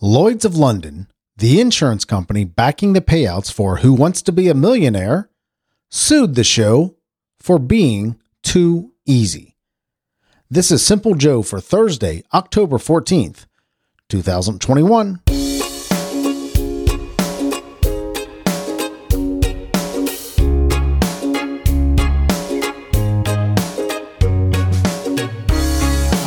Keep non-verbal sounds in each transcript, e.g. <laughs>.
Lloyds of London, the insurance company backing the payouts for Who Wants to Be a Millionaire, sued the show for being too easy. This is Simple Joe for Thursday, October 14th, 2021.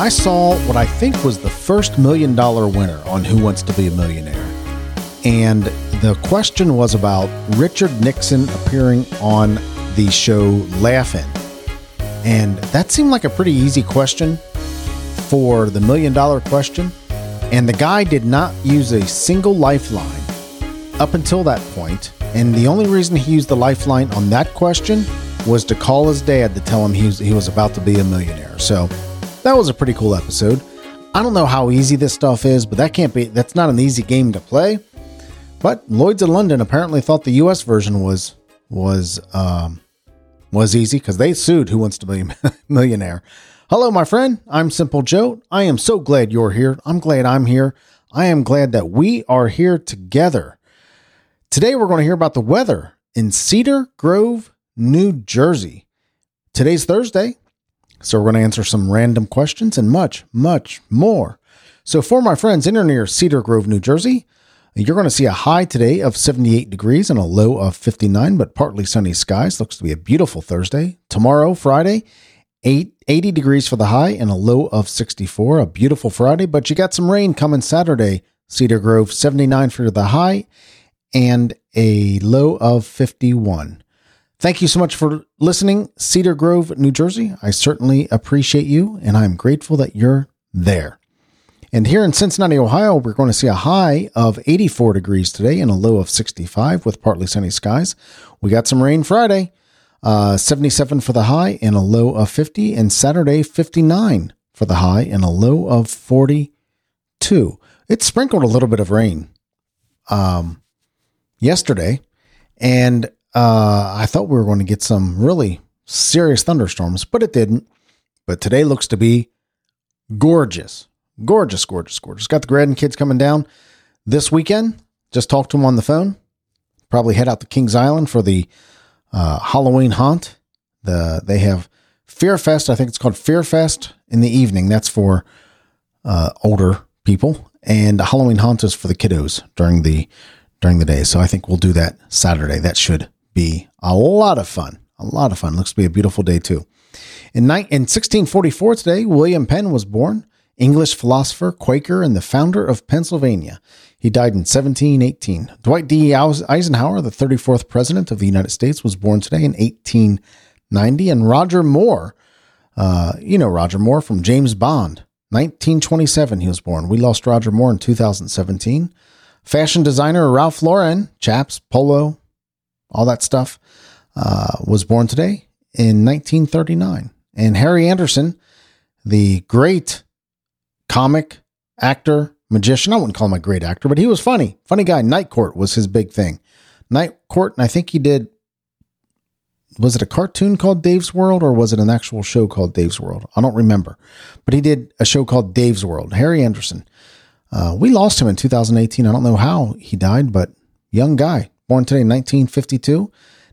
I saw what I think was the first million dollar winner on Who Wants to Be a Millionaire. And the question was about Richard Nixon appearing on the show Laugh-In. And that seemed like a pretty easy question for the million dollar question. And the guy did not use a single lifeline up until that point. And the only reason he used the lifeline on that question was to call his dad to tell him he was, he was about to be a millionaire. So that was a pretty cool episode. I don't know how easy this stuff is, but that can't be that's not an easy game to play. But Lloyd's of London apparently thought the US version was was um was easy because they sued Who Wants to Be a <laughs> Millionaire. Hello, my friend. I'm Simple Joe. I am so glad you're here. I'm glad I'm here. I am glad that we are here together. Today, we're going to hear about the weather in Cedar Grove, New Jersey. Today's Thursday, so we're going to answer some random questions and much, much more. So for my friends in or near Cedar Grove, New Jersey, you're going to see a high today of 78 degrees and a low of 59, but partly sunny skies. Looks to be a beautiful Thursday. Tomorrow, Friday, 8, 80 degrees for the high and a low of 64. A beautiful Friday, but you got some rain coming Saturday. Cedar Grove, 79 for the high and a low of 51. Thank you so much for listening, Cedar Grove, New Jersey. I certainly appreciate you, and I'm grateful that you're there. And here in Cincinnati, Ohio, we're going to see a high of 84 degrees today and a low of 65 with partly sunny skies. We got some rain Friday, uh, 77 for the high and a low of 50, and Saturday, 59 for the high and a low of 42. It sprinkled a little bit of rain um, yesterday, and uh, I thought we were going to get some really serious thunderstorms, but it didn't. But today looks to be gorgeous. Gorgeous, gorgeous, gorgeous. Got the Graddon kids coming down this weekend. Just talked to them on the phone. Probably head out to Kings Island for the uh, Halloween haunt. The they have Fear Fest. I think it's called Fear Fest in the evening. That's for uh, older people, and Halloween haunt is for the kiddos during the during the day. So I think we'll do that Saturday. That should be a lot of fun. A lot of fun. Looks to be a beautiful day, too. In, ni- in 1644 today, William Penn was born, English philosopher, Quaker, and the founder of Pennsylvania. He died in 1718. Dwight D. Eisenhower, the 34th president of the United States, was born today in 1890. And Roger Moore, uh, you know Roger Moore from James Bond, 1927 he was born. We lost Roger Moore in 2017. Fashion designer Ralph Lauren, chaps, polo, all that stuff, uh, was born today in 1939. And Harry Anderson, the great comic actor, magician, I wouldn't call him a great actor, but he was funny. Funny guy. Night Court was his big thing. Night Court, and I think he did. Was it a cartoon called Dave's World or was it an actual show called Dave's World? I don't remember. But he did a show called Dave's World. Harry Anderson. Uh, we lost him in 2018. I don't know how he died, but young guy born today in 1952.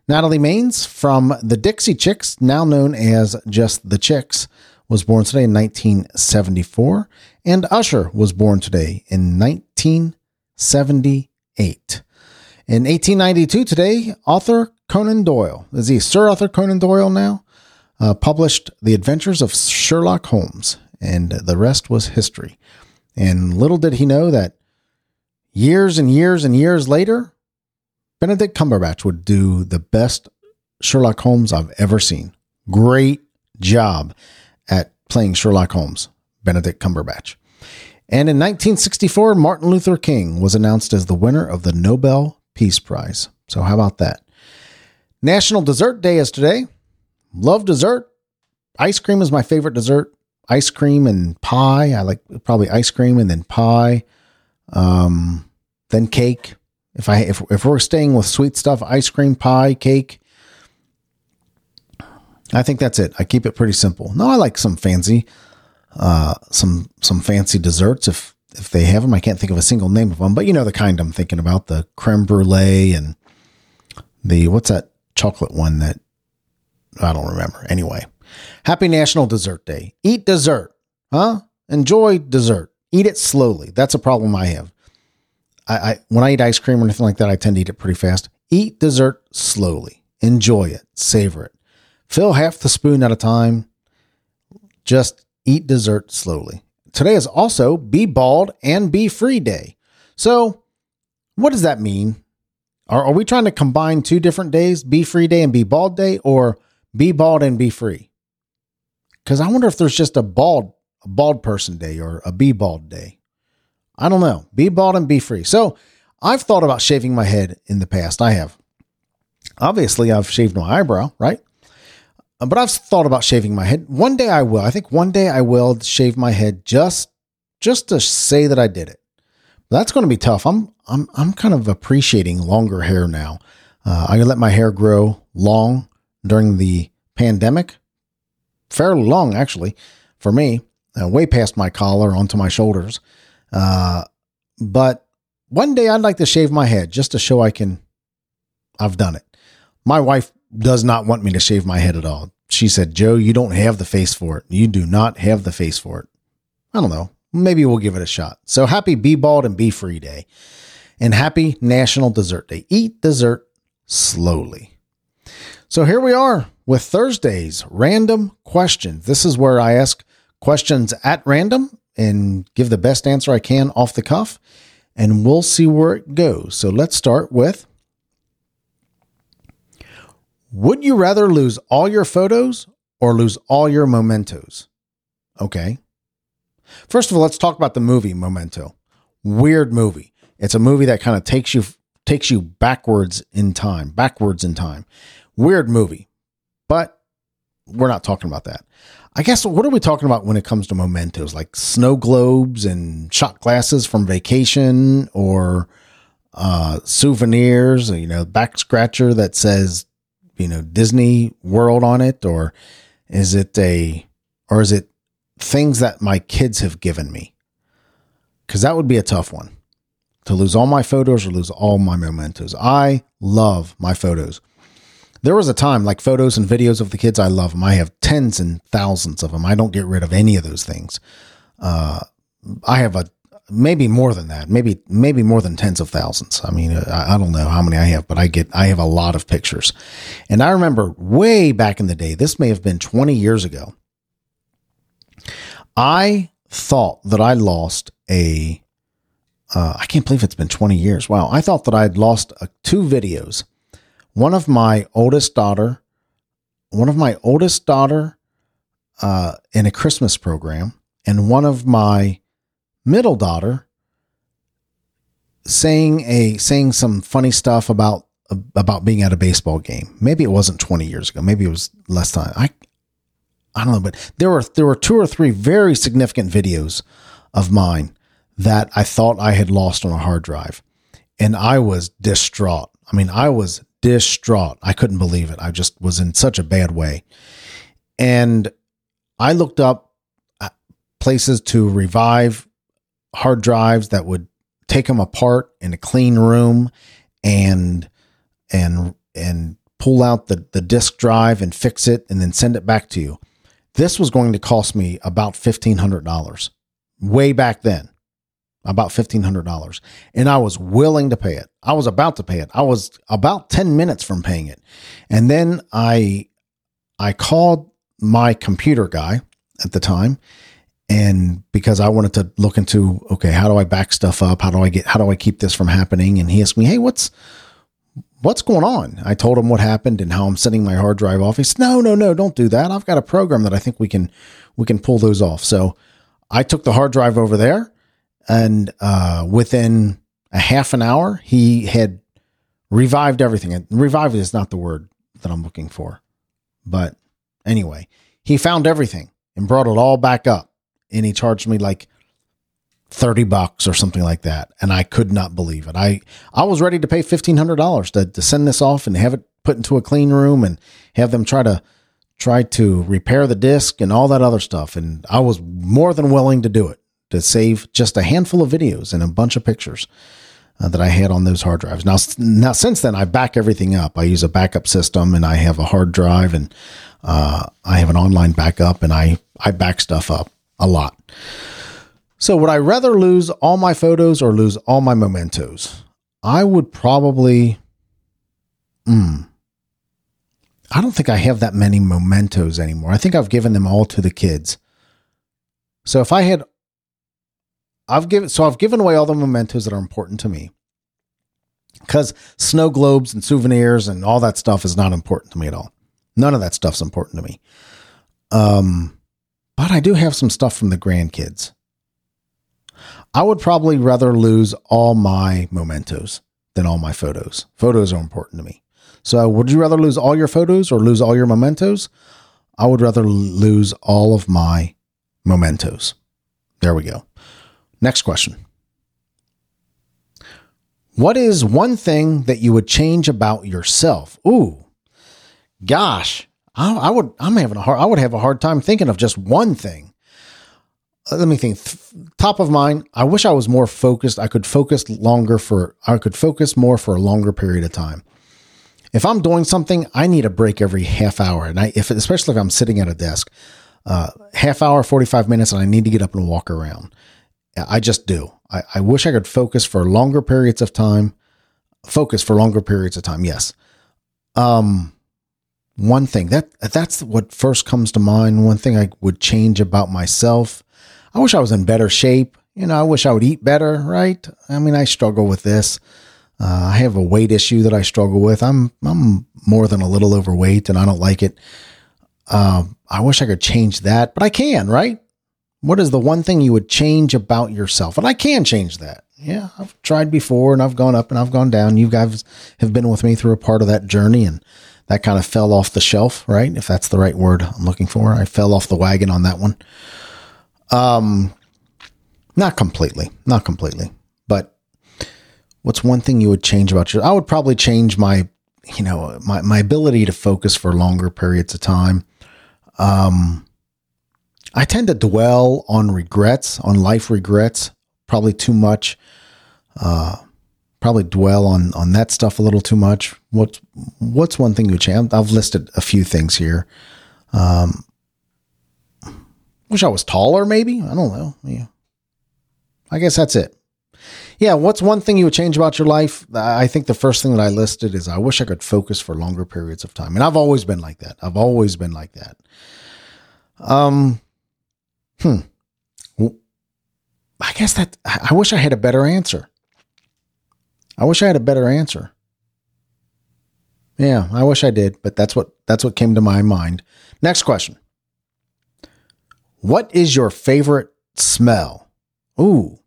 Natalie Maines from the Dixie Chicks, now known as just the Chicks, was born today in 1974. And Usher was born today in 1978. In 1892, today, author Conan Doyle, is he Sir Arthur Conan Doyle now? Uh, published The Adventures of Sherlock Holmes, and the rest was history. And little did he know that years and years and years later, Benedict Cumberbatch would do the best Sherlock Holmes I've ever seen. Great job at playing Sherlock Holmes, Benedict Cumberbatch. And in 1964, Martin Luther King was announced as the winner of the Nobel Peace Prize. So, how about that? National Dessert Day is today. Love dessert. Ice cream is my favorite dessert. Ice cream and pie. I like probably ice cream and then pie, um, then cake. If I if if we're staying with sweet stuff, ice cream, pie, cake, I think that's it. I keep it pretty simple. No, I like some fancy, uh, some some fancy desserts if if they have them. I can't think of a single name of them, but you know the kind I'm thinking about the creme brulee and the what's that chocolate one that I don't remember. Anyway, happy National Dessert Day. Eat dessert, huh? Enjoy dessert. Eat it slowly. That's a problem I have. I, I when I eat ice cream or anything like that, I tend to eat it pretty fast. Eat dessert slowly. Enjoy it. Savor it. Fill half the spoon at a time. Just eat dessert slowly. Today is also Be Bald and Be Free Day. So, what does that mean? Are, are we trying to combine two different days, Be Free Day and Be Bald Day, or Be Bald and Be Free? Because I wonder if there's just a bald, a bald person day or a be bald day. I don't know. Be bald and be free. So I've thought about shaving my head in the past. I have. Obviously, I've shaved my eyebrow, right? Uh, but I've thought about shaving my head. One day I will. I think one day I will shave my head just just to say that I did it. That's going to be tough. I'm I'm I'm kind of appreciating longer hair now. Uh, I let my hair grow long during the pandemic, fairly long actually, for me, uh, way past my collar onto my shoulders. Uh, but one day I'd like to shave my head just to show I can. I've done it. My wife does not want me to shave my head at all. She said, Joe, you don't have the face for it. You do not have the face for it. I don't know. Maybe we'll give it a shot. So happy Be Bald and Be Free Day. And happy National Dessert Day. Eat dessert slowly. So here we are with Thursday's random questions. This is where I ask questions at random and give the best answer I can off the cuff, and we'll see where it goes. So let's start with would you rather lose all your photos or lose all your mementos? Okay. First of all, let's talk about the movie Memento. Weird movie. It's a movie that kind of takes you takes you backwards in time, backwards in time. Weird movie. But we're not talking about that. I guess what are we talking about when it comes to mementos? Like snow globes and shot glasses from vacation or uh, souvenirs, you know, back scratcher that says you know Disney World on it, or is it a or is it things that my kids have given me? Because that would be a tough one to lose all my photos or lose all my mementos. I love my photos. There was a time like photos and videos of the kids. I love them. I have tens and thousands of them. I don't get rid of any of those things. Uh, I have a maybe more than that, maybe maybe more than tens of thousands. I mean, I, I, don't know how many I have, but I get I have a lot of pictures. And I remember way back in the day, this may have been 20 years ago. I thought that I lost a. Uh, I can't believe it's been 20 years. Wow. I thought that I had lost uh, two videos. One of my oldest daughter, one of my oldest daughter uh, in a Christmas program, and one of my middle daughter saying a saying some funny stuff about about being at a baseball game. Maybe it wasn't 20 years ago. Maybe it was less time. I I don't know, but there were there were two or three very significant videos of mine that I thought I had lost on a hard drive. And I was distraught. I mean, I was distraught. I couldn't believe it. I just was in such a bad way. And I looked up uh, places to revive hard drives that would take them apart in a clean room and and and pull out the the disk drive and fix it and then send it back to you. This was going to cost me about $1500 way back then. About $1500 and I was willing to pay it. I was about to pay it. I was about 10 minutes from paying it. And then I I called my computer guy at the time and because I wanted to look into okay, how do I back stuff up? How do I get how do I keep this from happening? And he asked me, "Hey, what's what's going on?" I told him what happened and how I'm sending my hard drive off. He said, "No, no, no, don't do that. I've got a program that I think we can we can pull those off." So I took the hard drive over there, and uh, within a half an hour, he had revived everything. Revived is not the word that I'm looking for, but anyway, he found everything and brought it all back up and he charged me like 30 bucks or something like that. And I could not believe it. I, I was ready to pay $1,500 to, to send this off and have it put into a clean room and have them try to, try to repair the disc and all that other stuff. And I was more than willing to do it to save just a handful of videos and a bunch of pictures uh, that I had on those hard drives. Now, now since then, I back everything up. I use a backup system, and I have a hard drive, and uh, I have an online backup, and I I back stuff up a lot. So, would I rather lose all my photos or lose all my mementos? I would probably. Hmm. I don't think I have that many mementos anymore. I think I've given them all to the kids. So if I had I've given so I've given away all the mementos that are important to me. Cuz snow globes and souvenirs and all that stuff is not important to me at all. None of that stuff's important to me. Um but I do have some stuff from the grandkids. I would probably rather lose all my mementos than all my photos. Photos are important to me. So, would you rather lose all your photos or lose all your mementos? I would rather lose all of my mementos. There we go. Next question. What is one thing that you would change about yourself? Ooh, gosh, I, I would. I'm having a hard. I would have a hard time thinking of just one thing. Uh, let me think. Top of mind. I wish I was more focused. I could focus longer for. I could focus more for a longer period of time if I'm doing something, I need a break every half hour, and I if especially if I'm sitting at a desk, uh, half hour, forty five minutes, and I need to get up and walk around. I just do. I, I wish I could focus for longer periods of time. Focus for longer periods of time. Yes. Um, one thing that that's what first comes to mind. One thing I would change about myself. I wish I was in better shape. You know, I wish I would eat better. Right. I mean, I struggle with this. Uh, I have a weight issue that I struggle with. I'm I'm more than a little overweight, and I don't like it. Uh, I wish I could change that, but I can, right? What is the one thing you would change about yourself? And I can change that. Yeah, I've tried before, and I've gone up and I've gone down. You guys have been with me through a part of that journey, and that kind of fell off the shelf, right? If that's the right word I'm looking for, I fell off the wagon on that one. Um, not completely, not completely, but what's one thing you would change about your I would probably change my you know my my ability to focus for longer periods of time. Um I tend to dwell on regrets, on life regrets, probably too much. Uh probably dwell on on that stuff a little too much. What's what's one thing you change? I've listed a few things here. Um wish I was taller maybe. I don't know. Yeah. I guess that's it. Yeah, what's one thing you would change about your life? I think the first thing that I listed is I wish I could focus for longer periods of time. And I've always been like that. I've always been like that. Um hmm. I guess that I wish I had a better answer. I wish I had a better answer. Yeah, I wish I did, but that's what that's what came to my mind. Next question. What is your favorite smell? Ooh,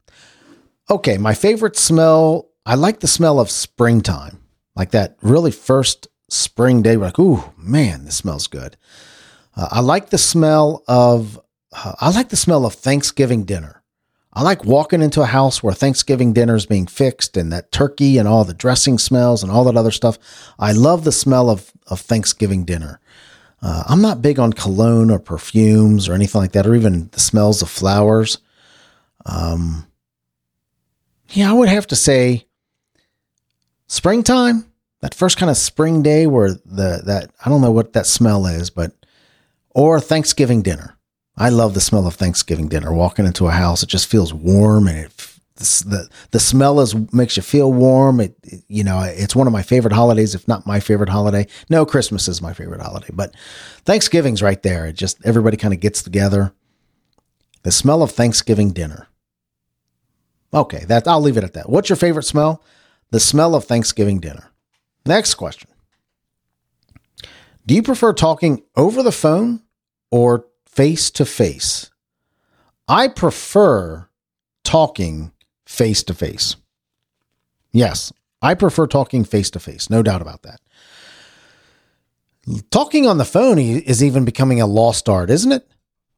Okay, my favorite smell, I like the smell of springtime. Like that really first spring day, like, ooh, man, this smells good. Uh, I like the smell of, uh, I like the smell of Thanksgiving dinner. I like walking into a house where Thanksgiving dinner is being fixed and that turkey and all the dressing smells and all that other stuff. I love the smell of, of Thanksgiving dinner. Uh, I'm not big on cologne or perfumes or anything like that, or even the smells of flowers. Um, yeah, I would have to say springtime, that first kind of spring day where the that I don't know what that smell is, but or Thanksgiving dinner. I love the smell of Thanksgiving dinner. Walking into a house, it just feels warm and it the the smell is makes you feel warm. It, it, you know it's one of my favorite holidays, if not my favorite holiday. No, Christmas is my favorite holiday, but Thanksgiving's right there. It just everybody kind of gets together. The smell of Thanksgiving dinner. Okay, that I'll leave it at that. What's your favorite smell? The smell of Thanksgiving dinner. Next question. Do you prefer talking over the phone or face to face? I prefer talking face to face. Yes, I prefer talking face to face, no doubt about that. Talking on the phone is even becoming a lost art, isn't it?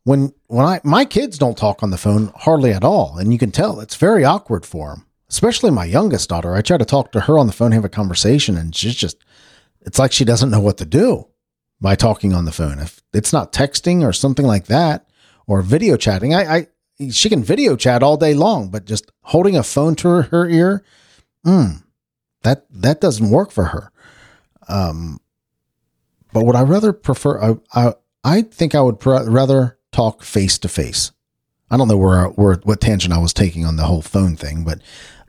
when when I my kids don't talk on the phone hardly at all, and you can tell it's very awkward for them. Especially my youngest daughter. I try to talk to her on the phone, have a conversation, and she's just it's like she doesn't know what to do by talking on the phone. If it's not texting or something like that or video chatting, I, I she can video chat all day long, but just holding a phone to her, her ear, mm, that that doesn't work for her. Um, but would I rather prefer? I I, I think I would pr- rather talk face to face. I don't know where where what tangent I was taking on the whole phone thing, but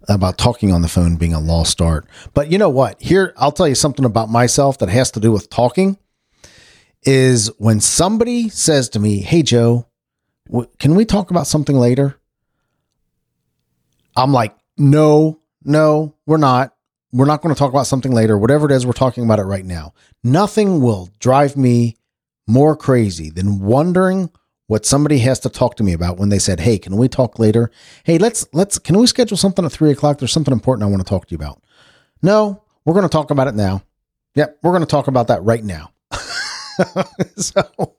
about talking on the phone being a lost art. But you know what? Here, I'll tell you something about myself that has to do with talking. Is when somebody says to me, "Hey Joe, can we talk about something later?" I'm like, "No, no, we're not. We're not going to talk about something later. Whatever it is, we're talking about it right now." Nothing will drive me more crazy than wondering what somebody has to talk to me about when they said, "Hey, can we talk later? Hey, let's let's can we schedule something at three o'clock? There's something important I want to talk to you about." No, we're going to talk about it now. Yep, we're going to talk about that right now. <laughs> so,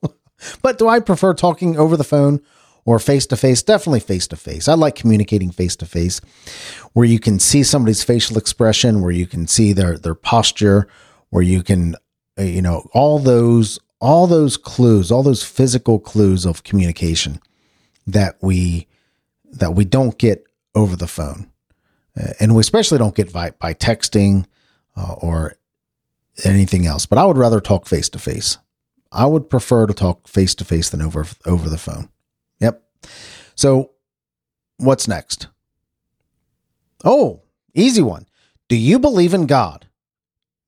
but do I prefer talking over the phone or face to face? Definitely face to face. I like communicating face to face, where you can see somebody's facial expression, where you can see their their posture, where you can, uh, you know, all those all those clues, all those physical clues of communication that we that we don't get over the phone, uh, and we especially don't get by, by texting uh, or anything else. But I would rather talk face to face. I would prefer to talk face to face than over over the phone. Yep. So, what's next? Oh, easy one. Do you believe in God?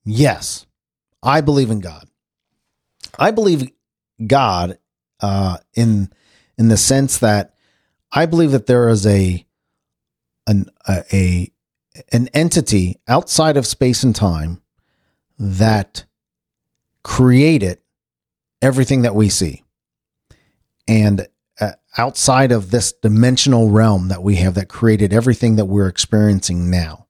Yes, I believe in God. I believe God uh, in in the sense that I believe that there is a an a, a an entity outside of space and time that created everything that we see, and uh, outside of this dimensional realm that we have that created everything that we're experiencing now.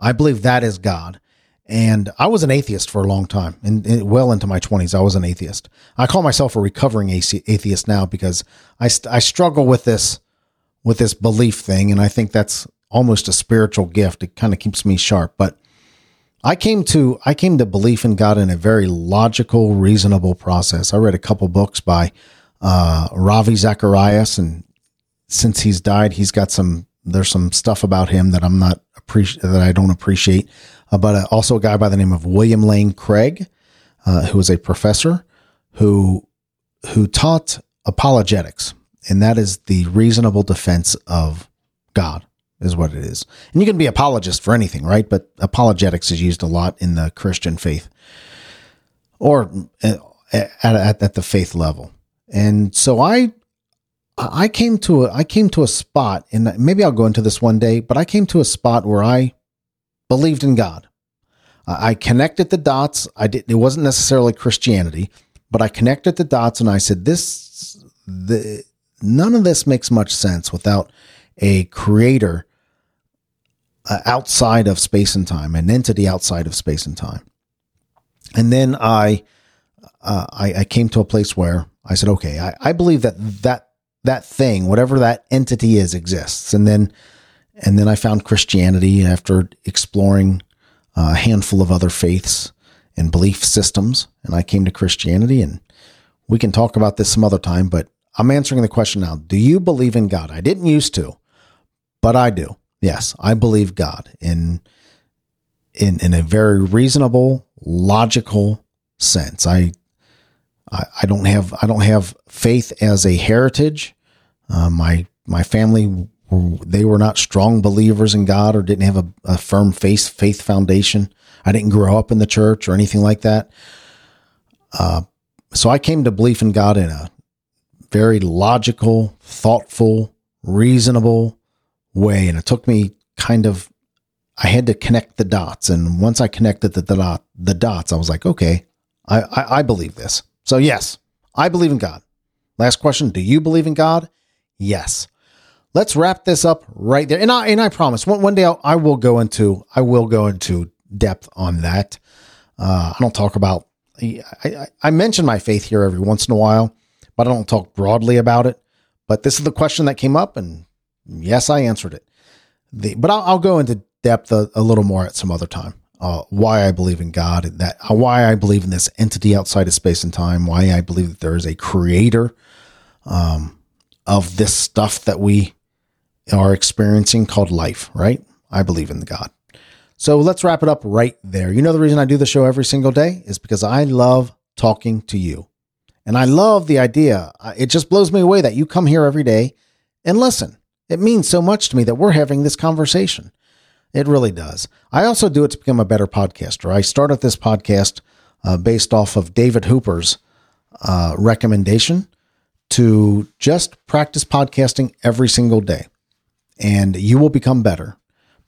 I believe that is God. And I was an atheist for a long time, and, well into my 20s, I was an atheist. I call myself a recovering atheist now because I, I struggle with this with this belief thing, and I think that's almost a spiritual gift. It kind of keeps me sharp. But I came to I came to belief in God in a very logical, reasonable process. I read a couple books by uh, Ravi Zacharias, and since he's died, he's got some there's some stuff about him that I'm not appreciate that I don't appreciate. Uh, but uh, also a guy by the name of William Lane Craig, uh, who was a professor who who taught apologetics, and that is the reasonable defense of God, is what it is. And you can be apologist for anything, right? But apologetics is used a lot in the Christian faith, or uh, at, at, at the faith level. And so I I came to a I came to a spot, and maybe I'll go into this one day, but I came to a spot where I believed in God. I connected the dots. I didn't. It wasn't necessarily Christianity, but I connected the dots, and I said, "This, the none of this makes much sense without a creator uh, outside of space and time, an entity outside of space and time." And then I, uh, I, I, came to a place where I said, "Okay, I, I believe that that that thing, whatever that entity is, exists." And then and then I found Christianity after exploring a handful of other faiths and belief systems. And I came to Christianity, and we can talk about this some other time, but I'm answering the question now. Do you believe in God? I didn't used to, but I do. Yes, I believe God in in in a very reasonable, logical sense. I I, I don't have I don't have faith as a heritage. Uh, my my family they were not strong believers in God or didn't have a, a firm faith faith foundation. I didn't grow up in the church or anything like that. Uh, so I came to belief in God in a very logical, thoughtful, reasonable way, and it took me kind of. I had to connect the dots, and once I connected the, the dot the dots, I was like, okay, I, I I believe this. So yes, I believe in God. Last question: Do you believe in God? Yes let's wrap this up right there. And I and I promise one one day I'll, I will go into I will go into depth on that. Uh, I don't talk about I, I, I mention my faith here every once in a while, but I don't talk broadly about it. But this is the question that came up, and yes, I answered it. The, but I'll, I'll, go into depth a, a, little more at some other time. Uh, why I believe in God, that uh, why I believe in this entity outside of space and time, why I believe that there is a creator. Um, of this stuff that we are experiencing called life, right? I believe in God. So let's wrap it up right there. You know, the reason I do the show every single day is because I love talking to you. And I love the idea. It just blows me away that you come here every day and listen. It means so much to me that we're having this conversation. It really does. I also do it to become a better podcaster. I started this podcast uh, based off of David Hooper's uh, recommendation to just practice podcasting every single day, and you will become better.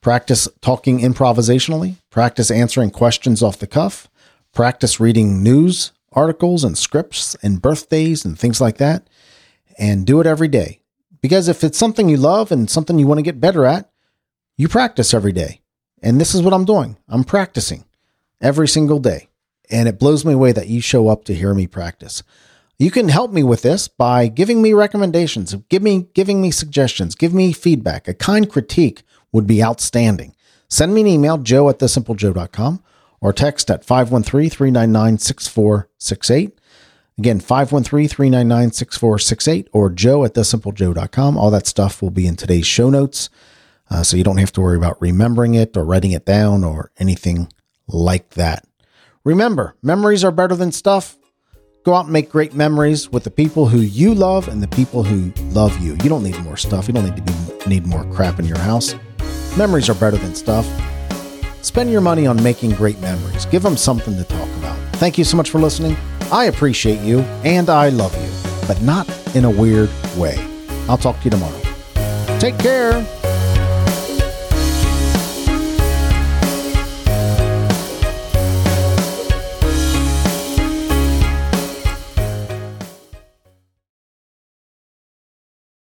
Practice talking improvisationally, practice answering questions off the cuff, practice reading news articles and scripts and birthdays and things like that, and do it every day. Because if it's something you love and something you want to get better at, you practice every day. And this is what I'm doing. I'm practicing every single day. And it blows me away that you show up to hear me practice. You can help me with this by giving me recommendations, give me giving me suggestions, give me feedback. A kind critique would be outstanding. Send me an email, joe at thesimplejoe.com, or text at 513 399 6468. Again, 513 399 6468 or joe at thesimplejoe.com. All that stuff will be in today's show notes. Uh, so you don't have to worry about remembering it or writing it down or anything like that. Remember, memories are better than stuff. Go out and make great memories with the people who you love and the people who love you. You don't need more stuff. You don't need to be, need more crap in your house. Memories are better than stuff. Spend your money on making great memories. Give them something to talk about. Thank you so much for listening. I appreciate you and I love you, but not in a weird way. I'll talk to you tomorrow. Take care.